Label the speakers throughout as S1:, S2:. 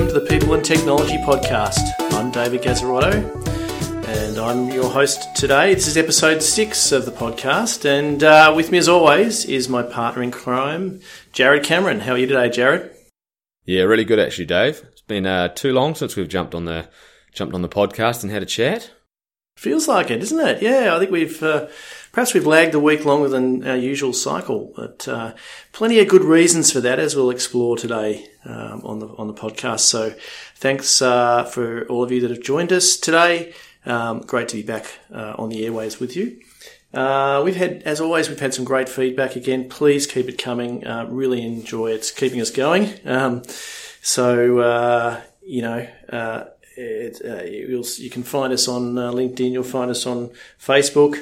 S1: welcome to the People and Technology Podcast. I'm David Gazzarotto, and I'm your host today. This is episode six of the podcast, and uh, with me, as always, is my partner in crime, Jared Cameron. How are you today, Jared?
S2: Yeah, really good actually, Dave. It's been uh, too long since we've jumped on the jumped on the podcast and had a chat.
S1: Feels like it, doesn't it? Yeah, I think we've uh, perhaps we've lagged a week longer than our usual cycle, but uh, plenty of good reasons for that, as we'll explore today um, on the on the podcast. So, thanks uh, for all of you that have joined us today. Um, great to be back uh, on the airways with you. Uh, we've had, as always, we've had some great feedback. Again, please keep it coming. Uh, really enjoy it. It's keeping us going. Um, so you know it, uh, you can find us on uh, LinkedIn. You'll find us on Facebook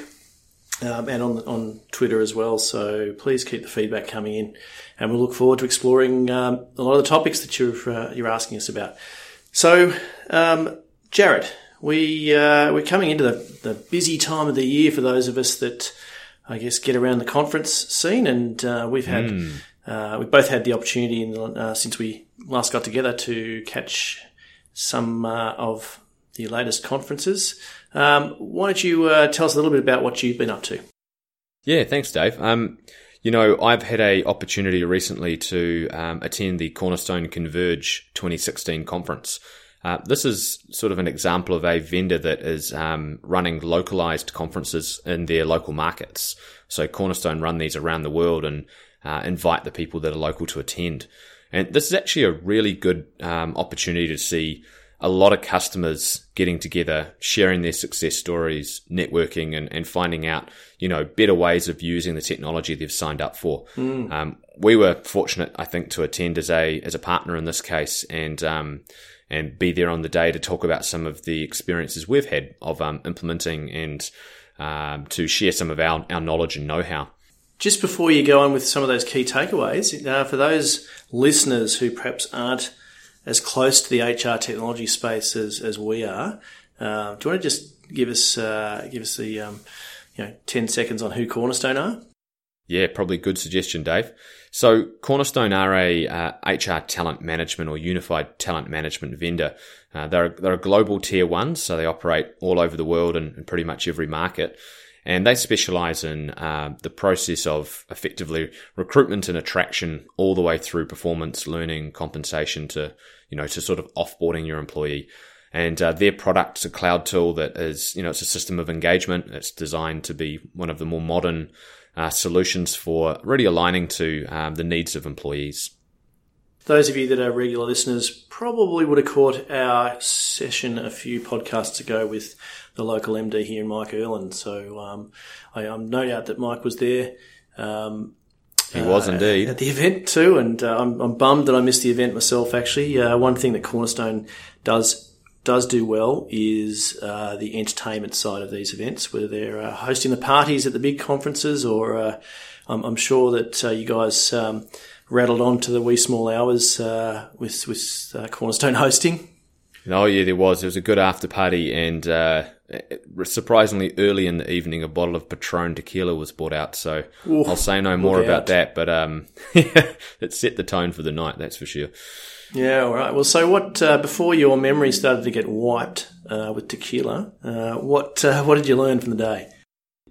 S1: um, and on on Twitter as well. So please keep the feedback coming in, and we'll look forward to exploring um, a lot of the topics that you're uh, you're asking us about. So, um, Jared, we uh, we're coming into the, the busy time of the year for those of us that I guess get around the conference scene, and uh, we've had. Mm. we've both had the opportunity in, since we last got together to catch some uh, of the latest conferences. Um, why don't you uh, tell us a little bit about what you've been up to?
S2: Yeah, thanks, Dave. Um, you know, I've had a opportunity recently to um, attend the Cornerstone Converge 2016 conference. Uh, this is sort of an example of a vendor that is um, running localized conferences in their local markets. So Cornerstone run these around the world and uh, invite the people that are local to attend. And this is actually a really good um, opportunity to see a lot of customers getting together, sharing their success stories, networking, and, and finding out, you know, better ways of using the technology they've signed up for. Mm. Um, we were fortunate, I think, to attend as a as a partner in this case, and um, and be there on the day to talk about some of the experiences we've had of um, implementing and um, to share some of our, our knowledge and know how.
S1: Just before you go on with some of those key takeaways, uh, for those listeners who perhaps aren't as close to the HR technology space as, as we are, uh, do you want to just give us uh, give us the um, you know ten seconds on who Cornerstone are?
S2: Yeah, probably good suggestion, Dave. So Cornerstone are a uh, HR talent management or unified talent management vendor. Uh, they're, they're a global tier one, so they operate all over the world and, and pretty much every market and they specialize in uh, the process of effectively recruitment and attraction all the way through performance, learning, compensation to, you know, to sort of offboarding your employee. And uh, their product's a cloud tool that is, you know, it's a system of engagement. It's designed to be one of the more modern uh, solutions for really aligning to um, the needs of employees.
S1: Those of you that are regular listeners probably would have caught our session a few podcasts ago with the local MD here, in Mike Erland. So um, I, am no doubt that Mike was there. Um,
S2: he was uh, indeed
S1: at the event too, and uh, I'm, I'm, bummed that I missed the event myself. Actually, uh, one thing that Cornerstone does does do well is uh, the entertainment side of these events, whether they're uh, hosting the parties at the big conferences, or uh, I'm, I'm, sure that you guys um, rattled on to the wee small hours with with Cornerstone hosting.
S2: Oh yeah, there was. There was a good after party, and uh, surprisingly early in the evening, a bottle of Patron tequila was brought out. So Ooh, I'll say no more about out. that, but um, it set the tone for the night. That's for sure.
S1: Yeah, all right. Well, so what? Uh, before your memory started to get wiped uh, with tequila, uh, what uh, what did you learn from the day?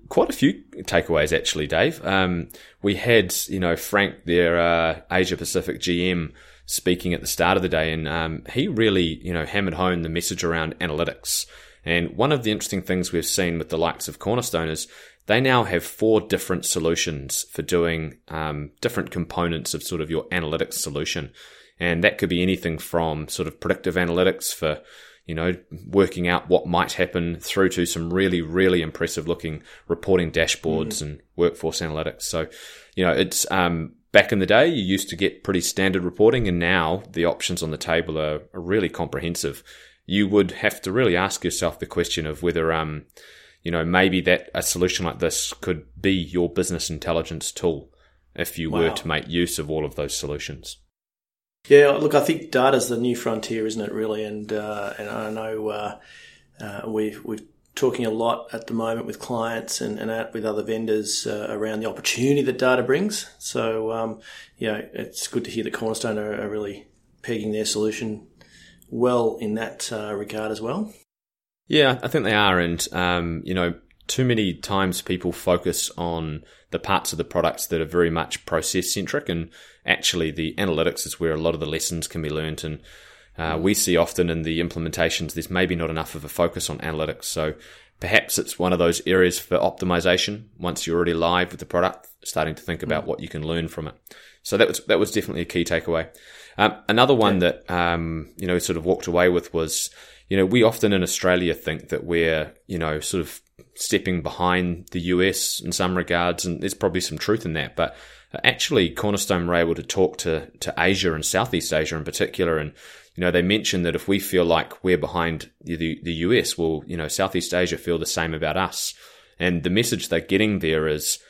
S2: Quite a few takeaways, actually, Dave. Um, we had, you know, Frank, their uh, Asia Pacific GM speaking at the start of the day, and um, he really, you know, hammered home the message around analytics. And one of the interesting things we've seen with the likes of Cornerstone is they now have four different solutions for doing um, different components of sort of your analytics solution. And that could be anything from sort of predictive analytics for, you know, working out what might happen through to some really, really impressive looking reporting dashboards mm. and workforce analytics. So, you know, it's um, back in the day, you used to get pretty standard reporting, and now the options on the table are, are really comprehensive. You would have to really ask yourself the question of whether, um, you know, maybe that a solution like this could be your business intelligence tool if you wow. were to make use of all of those solutions.
S1: Yeah, look, I think data is the new frontier, isn't it? Really, and uh, and I know uh, uh, we've we've talking a lot at the moment with clients and, and with other vendors uh, around the opportunity that data brings. So, um, you know, it's good to hear that Cornerstone are, are, really pegging their solution well in that uh, regard as well.
S2: Yeah, I think they are, and um, you know, too many times people focus on the parts of the products that are very much process centric, and actually the analytics is where a lot of the lessons can be learned. And uh, we see often in the implementations there's maybe not enough of a focus on analytics, so perhaps it's one of those areas for optimization once you're already live with the product, starting to think about what you can learn from it. So that was that was definitely a key takeaway. Um, another one yeah. that um, you know sort of walked away with was you know we often in Australia think that we're you know sort of stepping behind the US in some regards, and there's probably some truth in that. But actually, Cornerstone were able to talk to to Asia and Southeast Asia in particular, and you know they mentioned that if we feel like we're behind the the US, well, you know Southeast Asia feel the same about us, and the message they're getting there is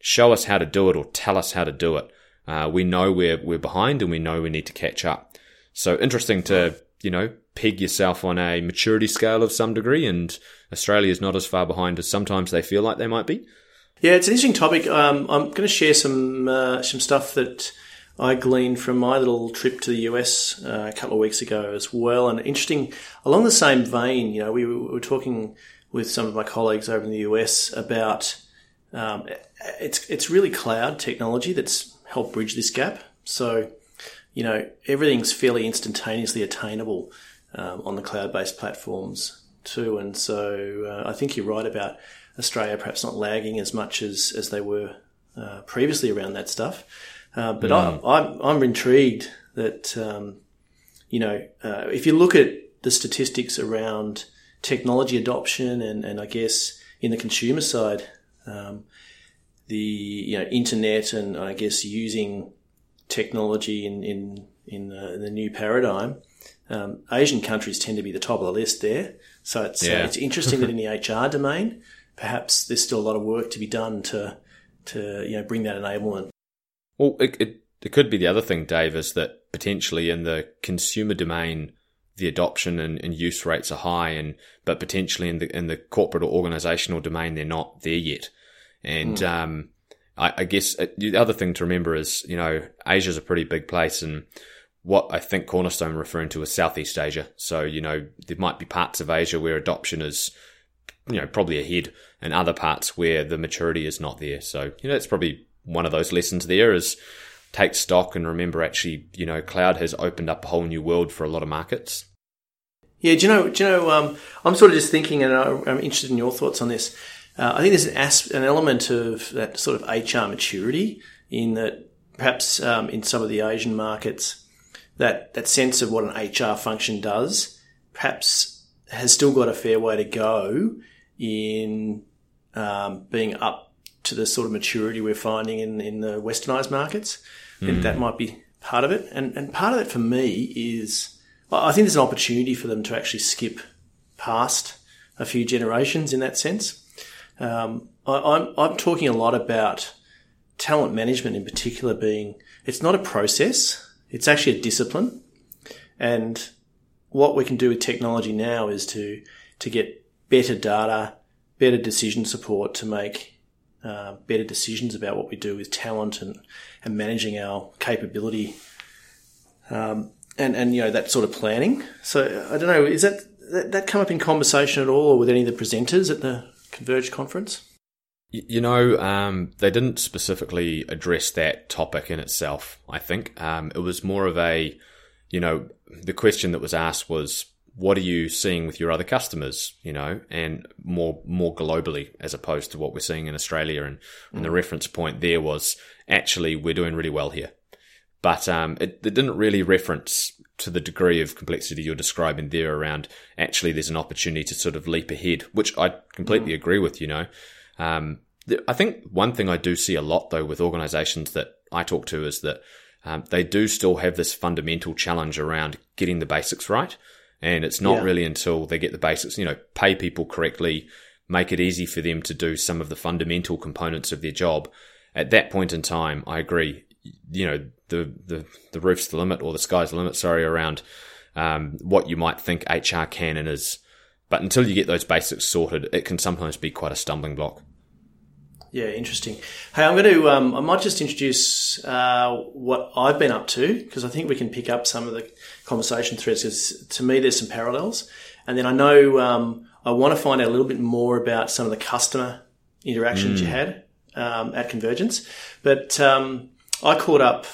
S2: show us how to do it or tell us how to do it. Uh, we know we're we're behind and we know we need to catch up. So interesting to you know peg yourself on a maturity scale of some degree and Australia is not as far behind as sometimes they feel like they might be.
S1: Yeah, it's an interesting topic. Um, I'm going to share some uh, some stuff that I gleaned from my little trip to the US uh, a couple of weeks ago as well. And interesting, along the same vein, you know, we were talking with some of my colleagues over in the US about um, it's it's really cloud technology that's helped bridge this gap. So, you know, everything's fairly instantaneously attainable um, on the cloud based platforms too. And so uh, I think you're right about Australia perhaps not lagging as much as, as they were uh, previously around that stuff. Uh, but mm. I, I'm, I'm intrigued that, um, you know, uh, if you look at the statistics around technology adoption and, and I guess in the consumer side, um, the you know internet and I guess using technology in in in the, in the new paradigm, um, Asian countries tend to be the top of the list there. So it's uh, yeah. uh, it's interesting that in the HR domain, perhaps there's still a lot of work to be done to to you know bring that enablement.
S2: Well, it, it, it could be the other thing, Dave, is that potentially in the consumer domain, the adoption and, and, use rates are high, and but potentially in the in the corporate or organizational domain, they're not there yet. And mm. um, I, I, guess uh, the other thing to remember is, you know, Asia's a pretty big place, and what I think Cornerstone referring to is Southeast Asia. So, you know, there might be parts of Asia where adoption is, you know, probably ahead and other parts where the maturity is not there. So, you know, it's probably one of those lessons there is take stock and remember actually, you know, cloud has opened up a whole new world for a lot of markets.
S1: Yeah, do you know, do you know, um, I'm sort of just thinking and I'm interested in your thoughts on this. Uh, I think there's an, asp- an element of that sort of HR maturity in that perhaps um, in some of the Asian markets, that that sense of what an HR function does perhaps has still got a fair way to go in um, being up to the sort of maturity we're finding in, in the westernized markets. Mm. And that might be part of it. And, and part of it for me is I think there's an opportunity for them to actually skip past a few generations in that sense. Um, I, I'm, I'm talking a lot about talent management in particular being, it's not a process it's actually a discipline. And what we can do with technology now is to, to get better data, better decision support to make uh, better decisions about what we do with talent and, and managing our capability. Um, and, and, you know, that sort of planning. So I don't know, is that, that, that come up in conversation at all or with any of the presenters at the Converge conference?
S2: You know, um, they didn't specifically address that topic in itself. I think um, it was more of a, you know, the question that was asked was, "What are you seeing with your other customers?" You know, and more more globally as opposed to what we're seeing in Australia. And, mm. and the mm. reference point there was actually we're doing really well here, but um, it, it didn't really reference to the degree of complexity you're describing there around actually there's an opportunity to sort of leap ahead, which I completely mm. agree with. You know. Um, I think one thing I do see a lot though with organizations that I talk to is that um, they do still have this fundamental challenge around getting the basics right. And it's not yeah. really until they get the basics, you know, pay people correctly, make it easy for them to do some of the fundamental components of their job. At that point in time, I agree, you know, the, the, the roof's the limit or the sky's the limit, sorry, around um, what you might think HR can and is. But until you get those basics sorted, it can sometimes be quite a stumbling block.
S1: Yeah, interesting. Hey, I'm going to. Um, I might just introduce uh, what I've been up to because I think we can pick up some of the conversation threads. Because to me, there's some parallels, and then I know um, I want to find out a little bit more about some of the customer interactions mm. you had um, at Convergence. But um, I caught up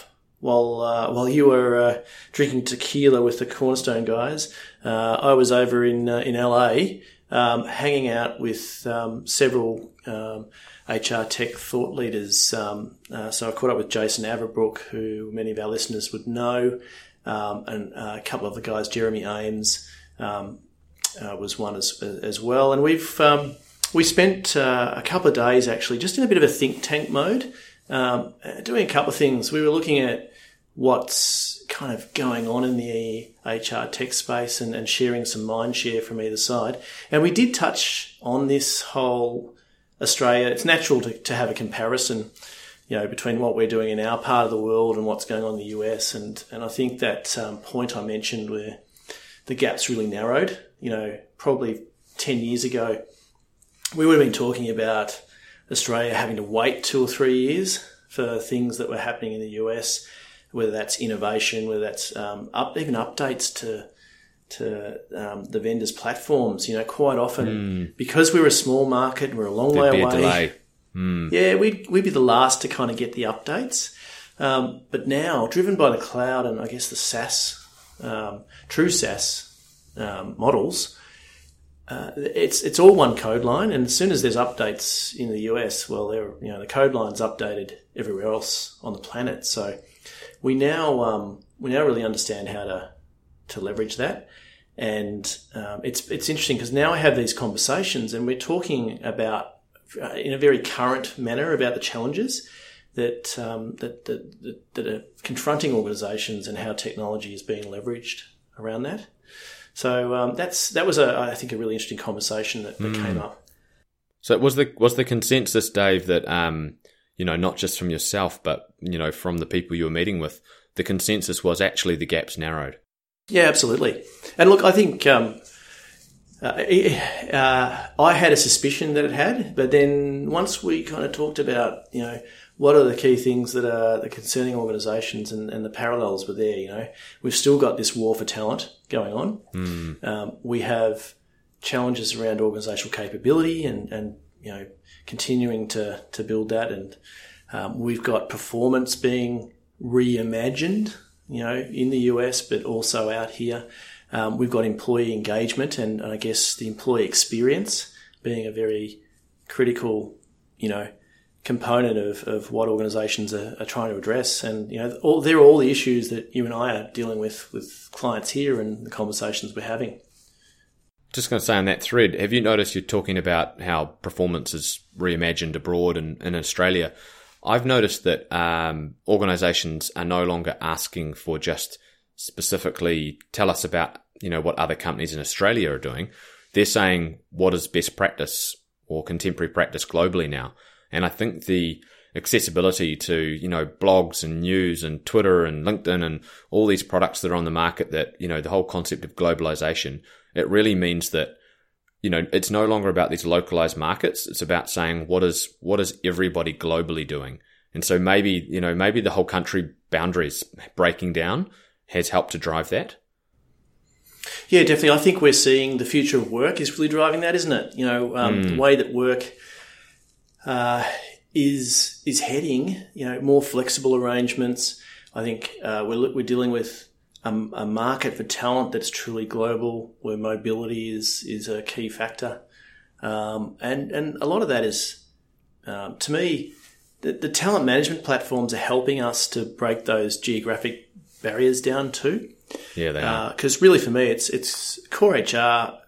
S1: while uh, while you were uh, drinking tequila with the Cornerstone guys. Uh, I was over in uh, in LA, um, hanging out with um, several um, HR tech thought leaders. Um, uh, so I caught up with Jason Averbook, who many of our listeners would know, um, and uh, a couple of the guys, Jeremy Ames. Um, was one as as well, and we've we spent a couple of days actually just in a bit of a think tank mode, doing a couple of things. We were looking at what's kind of going on in the HR tech space and, and sharing some mind share from either side. And we did touch on this whole Australia. It's natural to, to have a comparison, you know, between what we're doing in our part of the world and what's going on in the US. And, and I think that um, point I mentioned where the gap's really narrowed, you know, probably 10 years ago, we would have been talking about Australia having to wait two or three years for things that were happening in the US whether that's innovation, whether that's um, up, even updates to to um, the vendors' platforms. You know, quite often mm. because we're a small market, we're a long There'd way away. Mm. Yeah, we'd we'd be the last to kind of get the updates. Um, but now, driven by the cloud and I guess the SaaS, um, true SaaS um, models, uh, it's it's all one code line, and as soon as there's updates in the US, well, you know the code line's updated everywhere else on the planet. So we now um, we now really understand how to to leverage that, and um, it's it's interesting because now I have these conversations and we're talking about uh, in a very current manner about the challenges that, um, that, that that are confronting organisations and how technology is being leveraged around that. So um, that's that was a I think a really interesting conversation that, that mm. came up.
S2: So was the was the consensus, Dave, that um, you know, not just from yourself, but, you know, from the people you were meeting with, the consensus was actually the gaps narrowed.
S1: Yeah, absolutely. And look, I think um, uh, uh, I had a suspicion that it had, but then once we kind of talked about, you know, what are the key things that are the concerning organisations and, and, the parallels were there, you know, we've still got this war for talent going on. Mm. Um, we have challenges around organisational capability and, and, you know, continuing to, to build that. And um, we've got performance being reimagined, you know, in the US, but also out here. Um, we've got employee engagement and, and I guess the employee experience being a very critical, you know, component of, of what organizations are, are, trying to address. And, you know, all, they're all the issues that you and I are dealing with with clients here and the conversations we're having.
S2: Just going to say on that thread, have you noticed you're talking about how performance is reimagined abroad and in Australia? I've noticed that um, organisations are no longer asking for just specifically tell us about you know what other companies in Australia are doing. They're saying what is best practice or contemporary practice globally now, and I think the accessibility to you know blogs and news and Twitter and LinkedIn and all these products that are on the market that you know the whole concept of globalization it really means that you know it's no longer about these localized markets. It's about saying what is what is everybody globally doing. And so maybe you know maybe the whole country boundaries breaking down has helped to drive that.
S1: Yeah, definitely. I think we're seeing the future of work is really driving that, isn't it? You know, um, mm. the way that work uh, is is heading. You know, more flexible arrangements. I think uh, we're we're dealing with a, a, market for talent that's truly global, where mobility is is a key factor, um, and and a lot of that is, um, to me, the, the, talent management platforms are helping us to break those geographic barriers down too.
S2: Yeah, they are.
S1: Because uh, really, for me, it's it's core HR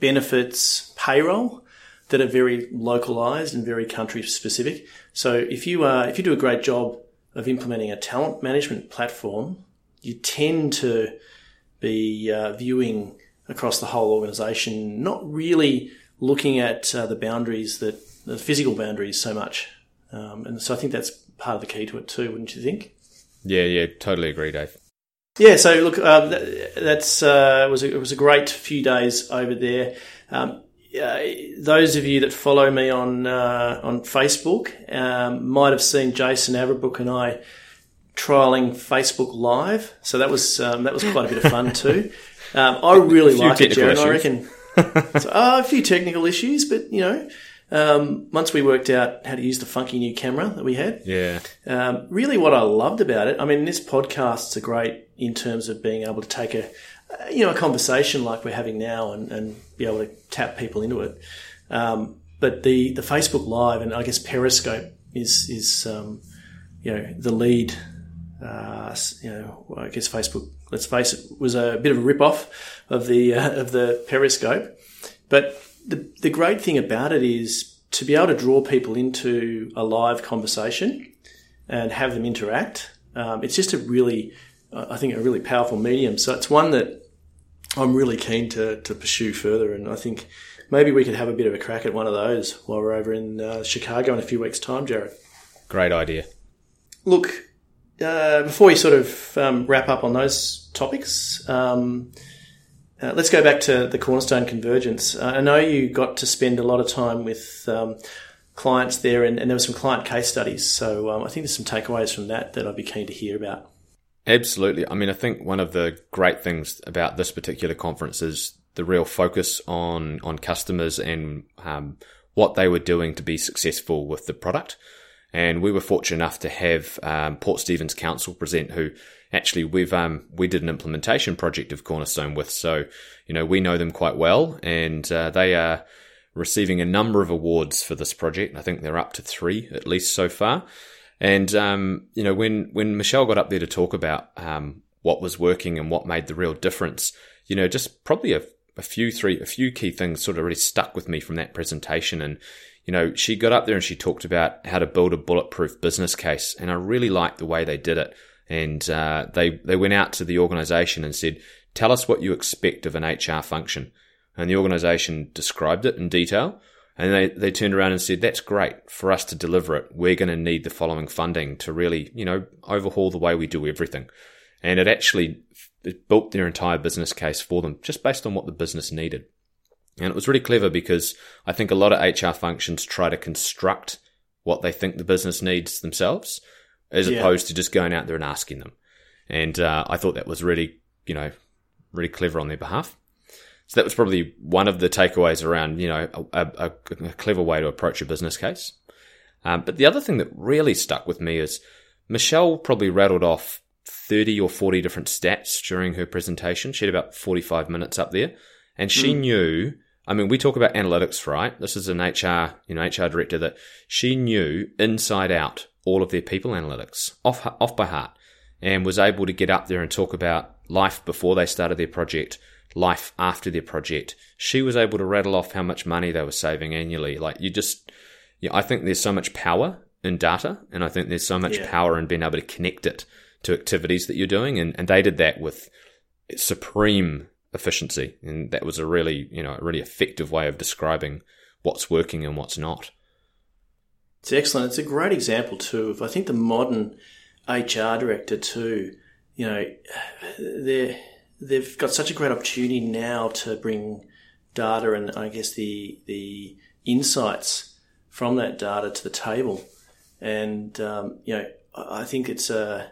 S1: benefits payroll that are very localized and very country specific. So if you uh, if you do a great job of implementing a talent management platform you tend to be uh, viewing across the whole organization, not really looking at uh, the boundaries that the physical boundaries so much. Um, and so I think that's part of the key to it too, wouldn't you think?
S2: Yeah, yeah, totally agree, Dave.
S1: Yeah, so look, um, that, that's uh, was a, it was a great few days over there. Um, uh, those of you that follow me on uh, on Facebook um, might have seen Jason Averbook and I trialing Facebook Live. So that was um, that was quite a bit of fun too. Um, I really like it, Jared. I reckon so, uh, a few technical issues, but you know, um, once we worked out how to use the funky new camera that we had,
S2: yeah.
S1: Um, really, what I loved about it, I mean, this podcast's are great in terms of being able to take a, you know, a conversation like we're having now and, and be able to tap people into it. Um, but the, the Facebook Live and I guess Periscope is is um, you know the lead. Uh, you know, I guess Facebook. Let's face it, was a bit of a rip off of the uh, of the Periscope. But the the great thing about it is to be able to draw people into a live conversation and have them interact. Um, it's just a really, I think, a really powerful medium. So it's one that I'm really keen to, to pursue further. And I think maybe we could have a bit of a crack at one of those while we're over in uh, Chicago in a few weeks' time, Jared.
S2: Great idea.
S1: Look, uh, before we sort of um, wrap up on those topics, um, uh, let's go back to the Cornerstone Convergence. Uh, I know you got to spend a lot of time with um, clients there, and, and, there were some client case studies. So um, I think there's some takeaways from that that I'd be keen to hear about.
S2: Absolutely. I mean, I think one of the great things about this particular conference is the real focus on on customers and um, what they were doing to be successful with the product. And we were fortunate enough to have um, Port Stephens Council present, who actually we've um, we did an implementation project of Cornerstone with. So you know we know them quite well, and uh, they are receiving a number of awards for this project. I think they're up to three at least so far. And um, you know, when when Michelle got up there to talk about um, what was working and what made the real difference, you know, just probably a, a few three a few key things sort of really stuck with me from that presentation. And you know, she got up there and she talked about how to build a bulletproof business case, and I really liked the way they did it. And uh, they they went out to the organisation and said, "Tell us what you expect of an HR function." And the organisation described it in detail. And they, they turned around and said, that's great for us to deliver it. We're going to need the following funding to really, you know, overhaul the way we do everything. And it actually it built their entire business case for them just based on what the business needed. And it was really clever because I think a lot of HR functions try to construct what they think the business needs themselves as yeah. opposed to just going out there and asking them. And uh, I thought that was really, you know, really clever on their behalf. So that was probably one of the takeaways around, you know, a, a, a clever way to approach a business case. Um, but the other thing that really stuck with me is Michelle probably rattled off 30 or 40 different stats during her presentation. She had about 45 minutes up there and she mm. knew, I mean, we talk about analytics, right? This is an HR, you know, HR director that she knew inside out all of their people analytics off, off by heart and was able to get up there and talk about life before they started their project, life after their project. She was able to rattle off how much money they were saving annually. Like you just, yeah, I think there's so much power in data, and I think there's so much yeah. power in being able to connect it to activities that you're doing, and, and they did that with supreme efficiency, and that was a really, you know, a really effective way of describing what's working and what's not.
S1: It's excellent. It's a great example too of I think the modern HR director too. You know, they're they've got such a great opportunity now to bring data and I guess the the insights from that data to the table. And um, you know, I think it's uh,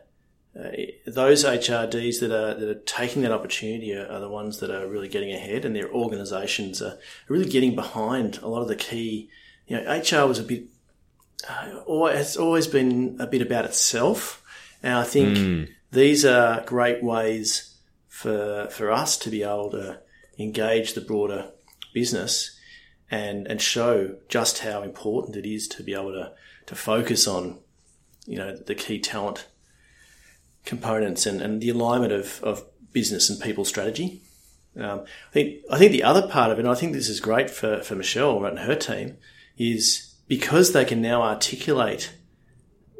S1: uh, those HRDs that are that are taking that opportunity are, are, the ones that are really getting ahead, and their organisations are really getting behind a lot of the key. You know, HR was a bit. Uh, it's always been a bit about itself, and I think mm. these are great ways for for us to be able to engage the broader business and and show just how important it is to be able to to focus on you know the key talent components and, and the alignment of, of business and people strategy. Um, I think I think the other part of it, and I think this is great for, for Michelle and her team, is because they can now articulate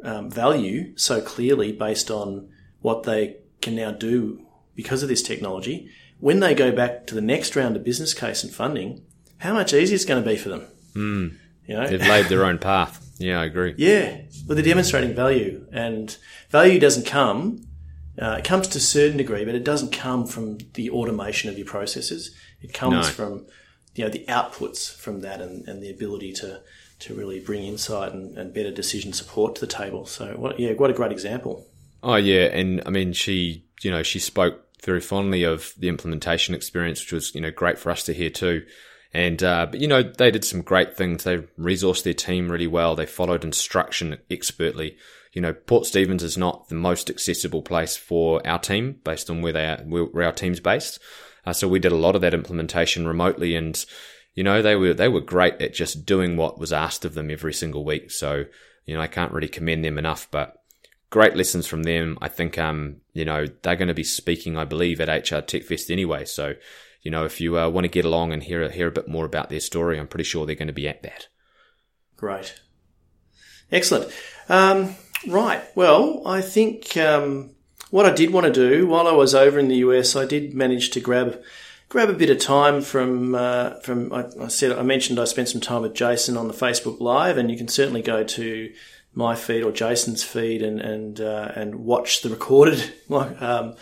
S1: um, value so clearly based on what they can now do because of this technology, when they go back to the next round of business case and funding, how much easier it's going to be for them.
S2: Mm. You know? They've laid their own path. Yeah, I agree.
S1: Yeah, but they're demonstrating value, and value doesn't come. Uh, it comes to a certain degree, but it doesn't come from the automation of your processes. It comes no. from you know the outputs from that and, and the ability to to really bring insight and, and better decision support to the table. So what, yeah, what a great example.
S2: Oh yeah, and I mean she you know she spoke very fondly of the implementation experience, which was you know great for us to hear too. And uh, but you know they did some great things. They resourced their team really well. They followed instruction expertly. You know, Port Stephens is not the most accessible place for our team based on where they are, where our team's based. Uh, so we did a lot of that implementation remotely, and you know they were they were great at just doing what was asked of them every single week. So you know I can't really commend them enough, but great lessons from them. I think um you know they're going to be speaking, I believe, at HR Tech Fest anyway. So you know if you uh, want to get along and hear hear a bit more about their story, I'm pretty sure they're going to be at that.
S1: Great, excellent. Um, right. Well, I think um, what I did want to do while I was over in the US, I did manage to grab grab a bit of time from uh, from. I, I, said I mentioned I spent some time with Jason on the Facebook Live, and you can certainly go to my feed or Jason's feed and and uh, and watch the recorded um,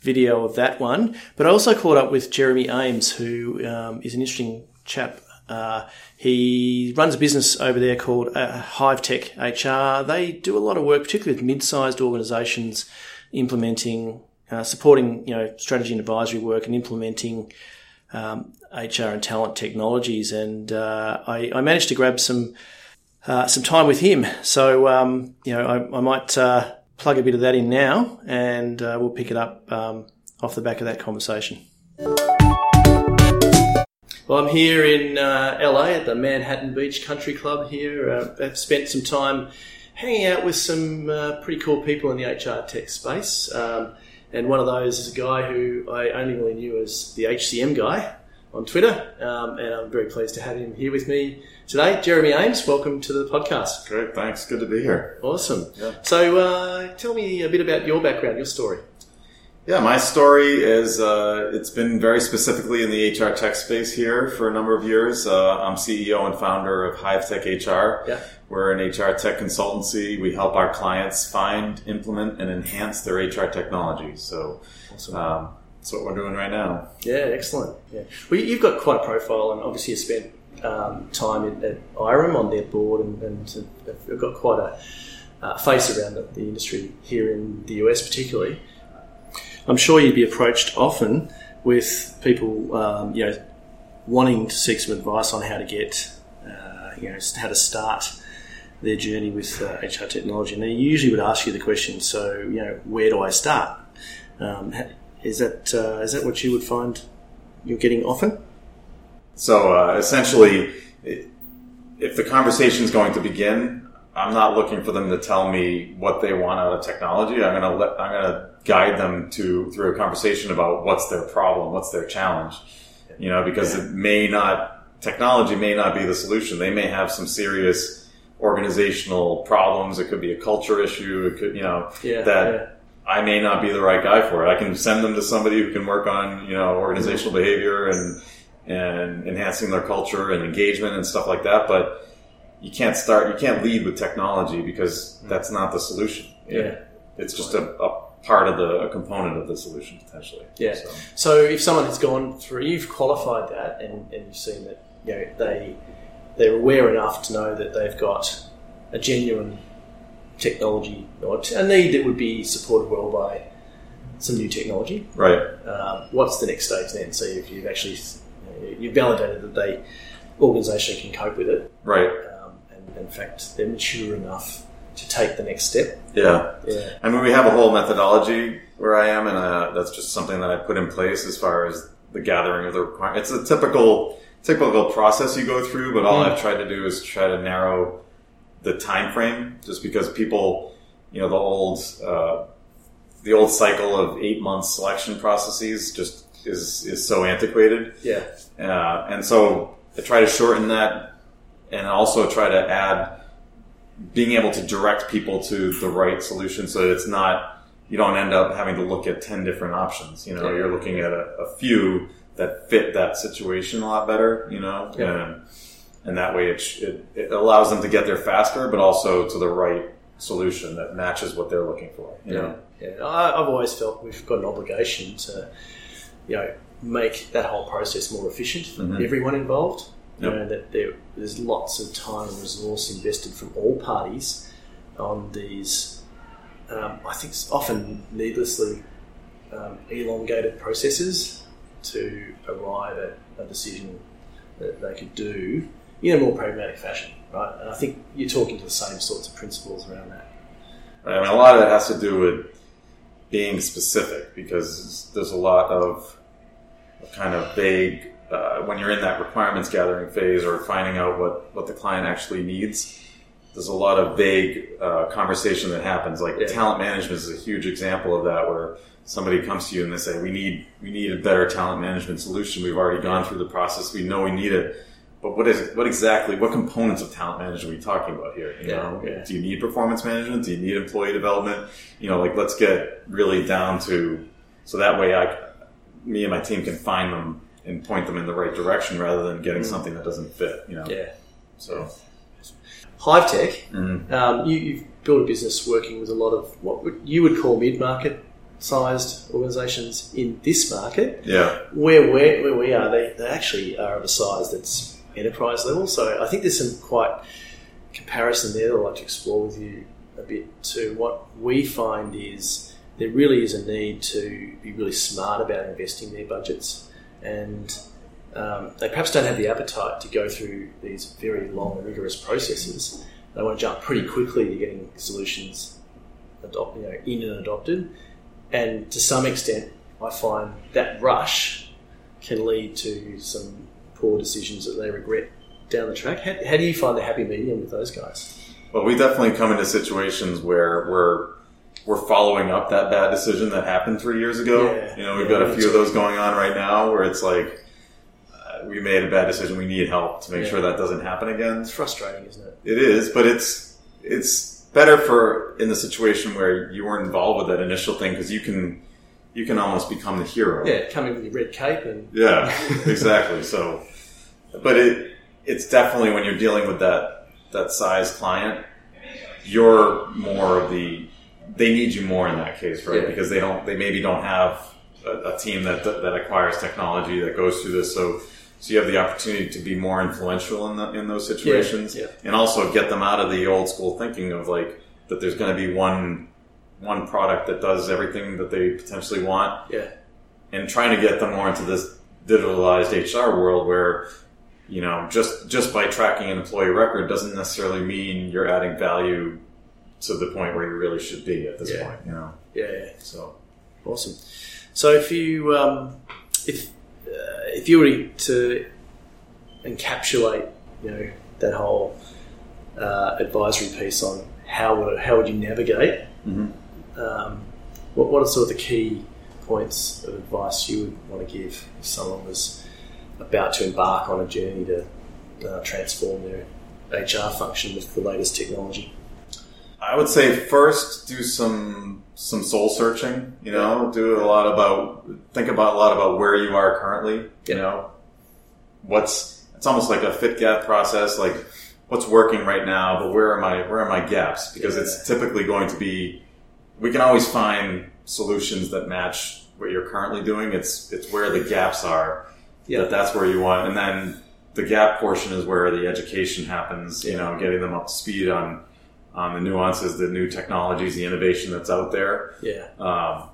S1: video of that one. But I also caught up with Jeremy Ames, who um, is an interesting chap. Uh, he runs a business over there called uh, Hive Tech HR. They do a lot of work, particularly with mid-sized organisations implementing, uh, supporting, you know, strategy and advisory work and implementing um, HR and talent technologies. And uh, I, I, managed to grab some uh, some time with him. So um, you know, I, I might uh, plug a bit of that in now, and uh, we'll pick it up um, off the back of that conversation. Well, I'm here in uh, LA at the Manhattan Beach Country Club. Here, I've spent some time hanging out with some uh, pretty cool people in the HR tech space. Um, and one of those is a guy who I only really knew as the HCM guy on Twitter. Um, and I'm very pleased to have him here with me today. Jeremy Ames, welcome to the podcast.
S3: Great, thanks. Good to be here.
S1: Awesome. Yeah. So uh, tell me a bit about your background, your story.
S3: Yeah, my story is uh, it's been very specifically in the HR tech space here for a number of years. Uh, I'm CEO and founder of Hive Tech HR.
S1: Yeah.
S3: We're an HR tech consultancy. We help our clients find, implement, and enhance their HR technology. So awesome. um, that's what we're doing right now.
S1: Yeah, excellent. Yeah. Well, you've got quite a profile, and obviously you spent um, time at IHRIM on their board, and, and have got quite a uh, face around the, the industry here in the US, particularly. I'm sure you'd be approached often with people, um, you know, wanting to seek some advice on how to get, uh, you know, how to start their journey with uh, HR technology, and they usually would ask you the question, so you know, where do I start? Um, is that uh, is that what you would find you're getting often?
S3: So uh, essentially, if the conversation is going to begin, I'm not looking for them to tell me what they want out of technology. I'm gonna let, I'm gonna guide them to through a conversation about what's their problem, what's their challenge. You know, because yeah. it may not technology may not be the solution. They may have some serious organizational problems. It could be a culture issue. It could, you know,
S1: yeah,
S3: that
S1: yeah.
S3: I may not be the right guy for it. I can send them to somebody who can work on, you know, organizational behavior and and enhancing their culture and engagement and stuff like that. But you can't start, you can't lead with technology because hmm. that's not the solution.
S1: Yeah.
S3: It's just a, a part of the a component of the solution potentially.
S1: Yeah. So. so. if someone has gone through, you've qualified that, and, and you've seen that you know they they're aware enough to know that they've got a genuine technology or a need that would be supported well by some new technology.
S3: Right.
S1: Um, what's the next stage then? So if you've actually you've validated that they organisation can cope with it.
S3: Right.
S1: Um, and in fact, they're mature enough to take the next step.
S3: Yeah.
S1: Yeah.
S3: I mean, we have a whole methodology where I am, and uh, that's just something that I put in place as far as the gathering of the requirements. It's a typical typical process you go through, but all mm. I've tried to do is try to narrow the time frame, just because people, you know, the old uh, the old cycle of eight month selection processes just is is so antiquated.
S1: Yeah.
S3: Uh, and so I try to shorten that, and also try to add being able to direct people to the right solution so that it's not you don't end up having to look at 10 different options you know yeah. you're looking at a, a, few that fit that situation a lot better you know
S1: yeah.
S3: and, and that way it, it, it, allows them to get there faster but also to the right solution that matches what they're looking for
S1: yeah. Know? yeah i've always felt we've got an obligation to you know make that whole process more efficient for
S3: Mhm.
S1: everyone involved. You know, that there, there's lots of time and resource invested from all parties on these, um, I think, often needlessly um, elongated processes to arrive at a decision that they could do in a more pragmatic fashion, right? And I think you're talking to the same sorts of principles around that.
S3: I mean, a lot of that has to do with being specific because there's a lot of kind of vague uh, when you're in that requirements gathering phase or finding out what, what the client actually needs. There's a lot of vague uh, conversation that happens. Like
S1: Yeah.
S3: talent management is a huge example of that, where somebody comes to you and they say, "We need we need a better talent management solution. We've already gone through the process. We know we need it." But what is what exactly? What components of talent management are we talking about here? You
S1: Yeah,
S3: know,
S1: yeah.
S3: do you need performance management? Do you need employee development? You know, like let's get really down to so that way I, me and my team can find them and point them in the right direction rather than getting something that doesn't fit. You know,
S1: Yeah.
S3: so
S1: Hive Tech,
S3: mhm.
S1: um, you, you've built a business working with a lot of what you would call mid-market sized organisations in this market.
S3: yeah,
S1: Where, where, where we are, they, they actually are of a size that's enterprise level. So I think there's some quite comparison there that I'd like to explore with you a bit too. What we find is there really is a need to be really smart about investing their budgets, and um, they perhaps don't have the appetite to go through these very long rigorous processes. They want to jump pretty quickly to getting solutions adopt, you know, in and adopted, and to some extent, I find that rush can lead to some poor decisions that they regret down the track. How, how do you find the happy medium with those guys?
S3: Well, we definitely come into situations where we're we're following up that bad decision that happened three years ago.
S1: Yeah.
S3: You know, we've
S1: Yeah,
S3: got a few of those going on right now where it's like uh, we made a bad decision. We need help to make
S1: Yeah.
S3: sure that doesn't happen again.
S1: It's frustrating, isn't it?
S3: It is, but it's it's better for in the situation where you weren't involved with that initial thing because you can you can almost become the hero.
S1: Yeah, coming with your red cape and
S3: Yeah, exactly. So, but it it's definitely when you're dealing with that that size client, you're more of the they need you more in that case, right?
S1: Yeah.
S3: Because they don't they maybe don't have a, a team that that acquires technology that goes through this. So so you have the opportunity to be more influential in the, in those situations,
S1: Yeah, yeah.
S3: and also get them out of the old school thinking of like that. There's going to be one one product that does everything that they potentially want,
S1: yeah,
S3: and trying to get them more into this digitalized HR world where you know just just by tracking an employee record doesn't necessarily mean you're adding value to the point where you really should be at this
S1: Yeah.
S3: point. You know,
S1: yeah, yeah.
S3: so
S1: Awesome. So if you um, if uh, if you were to encapsulate, you know, that whole uh, advisory piece on how would how would you navigate,
S3: Mhm.
S1: Um, what what are sort of the key points of advice you would want to give if someone was about to embark on a journey to uh, transform their HR function with the latest technology?
S3: I would say first do some some soul searching. You know, do a lot about think about a lot about where you are currently. You know, what's it's almost like a fit gap process. Like what's working right now, but where are my where are my gaps? Because it's typically going to be we can always find solutions that match what you're currently doing. It's it's where the gaps are.
S1: Yeah.
S3: that that's where you want, and then the gap portion is where the education happens. You know, getting them up to speed on on the nuances, the new technologies, the innovation that's out there,
S1: Yeah,
S3: um,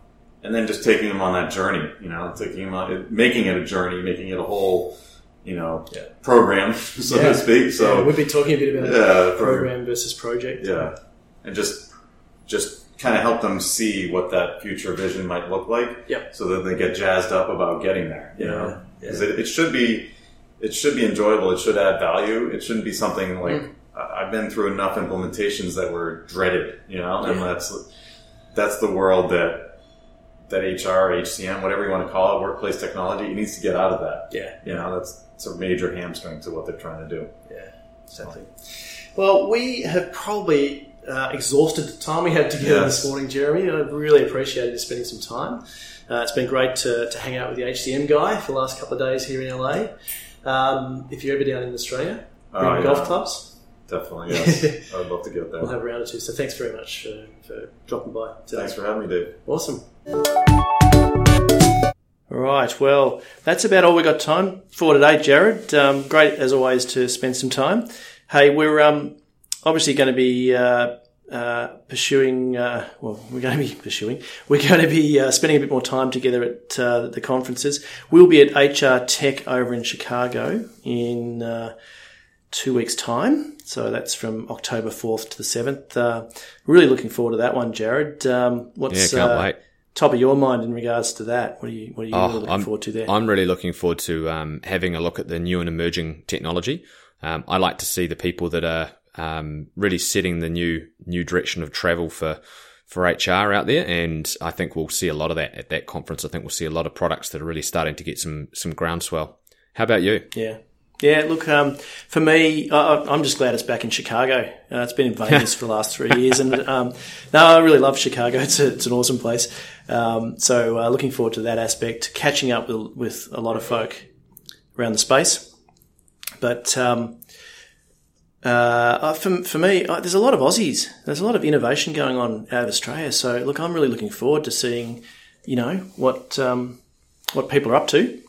S3: and then just taking them on that journey. You know, taking them on, making it a journey, making it a whole, you know,
S1: Yeah.
S3: program, so
S1: Yeah.
S3: to speak.
S1: Yeah,
S3: So
S1: we've been talking a bit about
S3: yeah,
S1: program versus project.
S3: yeah, and just just kind of help them see what that future vision might look like.
S1: Yep.
S3: So that they get jazzed up about getting there. You
S1: Yeah,
S3: know,
S1: yeah.
S3: because it, it should be it should be enjoyable. It should add value. It shouldn't be something like
S1: Mm.
S3: I've been through enough implementations that were dreaded. You know, and that's that's the world that that HR, HCM, whatever you want to call it, workplace technology, it needs to get out of that.
S1: Yeah,
S3: You know, that's it's a major hamstring to what they're trying to do.
S1: yeah, exactly. Well, we have probably uh, exhausted the time we had together
S3: Yes.
S1: this morning, Jeremy. I really appreciated you spending some time. Uh, it's been great to, to hang out with the HCM guy for the last couple of days here in LA. Um, if you're ever down in Australia,
S3: Oh, yeah.
S1: golf clubs.
S3: Definitely, yes. I'd love to get there.
S1: We'll have a round or two. So thanks very much for, for dropping by today.
S3: Thanks for having me, Dave.
S1: Awesome. All right. Well, that's about all we got time for today, Jared. Um, great as always to spend some time. Hey, we're um, obviously going to be uh, uh, pursuing. Uh, well, we're going to be pursuing. We're going to be uh, spending a bit more time together at uh, the conferences. We'll be at HR Tech over in Chicago in uh, two weeks' time. So that's from October fourth to the seventh. really looking forward to that one, Jared. Um, what's
S2: yeah,
S1: top of your mind in regards to that? What are you What are you oh, really looking
S2: I'm,
S1: forward to there?
S2: I'm really looking forward to um, having a look at the new and emerging technology. Um, I like to see the people that are um, really setting the new new direction of travel for for HR out there, and I think we'll see a lot of that at that conference. I think we'll see a lot of products that are really starting to get some some groundswell. How about you?
S1: Yeah, yeah, look, um, for me, I, am just glad it's back in Chicago. Uh, it's been in Vegas for the last three years, and um, no, I really love Chicago. It's, a, it's an awesome place. Um, so, uh, looking forward to that aspect, catching up with, with, a lot of folk around the space. But um, uh, for, for me, there's a lot of Aussies. There's a lot of innovation going on out of Australia. So, look, I'm really looking forward to seeing, you know, what um, what people are up to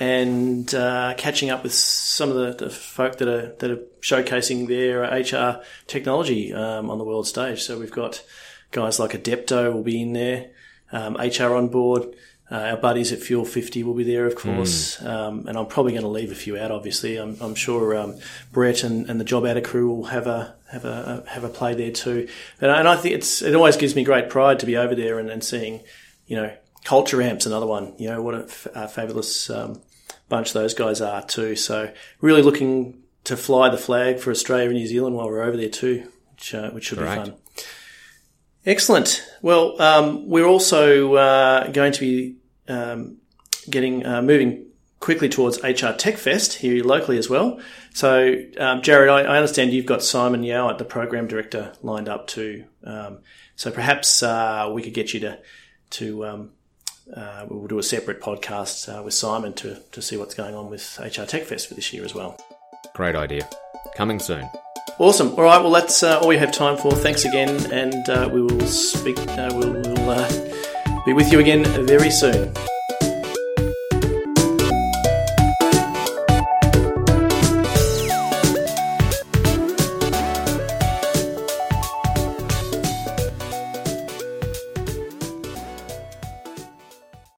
S1: and uh, catching up with some of the, the, folk that are that are showcasing their HR technology um, on the world stage. So we've got guys like Adepto will be in there, um, HROnboard. Uh, our buddies at Fuel50 will be there, of course, mm. um, and I'm probably going to leave a few out. Obviously, I'm, I'm sure um, Brett and, and the JobAdder crew will have a have a have a play there too. And, and I think it's it always gives me great pride to be over there and, and seeing, you know, Culture Amp's another one. You know, what a, f- a fabulous um, bunch those guys are too. So really looking to fly the flag for Australia and New Zealand while we're over there too, which, uh, which should be fun. Excellent. Well, um, we're also uh, going to be um, getting uh, moving quickly towards HR Tech Fest here locally as well. So, um, Jared, I, I, understand you've got Simon Yao, at the program director, lined up too. Um, so perhaps uh, we could get you to to um, uh, we'll do a separate podcast uh, with Simon to, to see what's going on with HR Tech Fest for this year as well.
S2: Great idea. Coming soon.
S1: Awesome. All right. Well, that's uh, all we have time for. Thanks again, and uh, we will speak. Uh, we'll, we'll uh, be with you again very soon.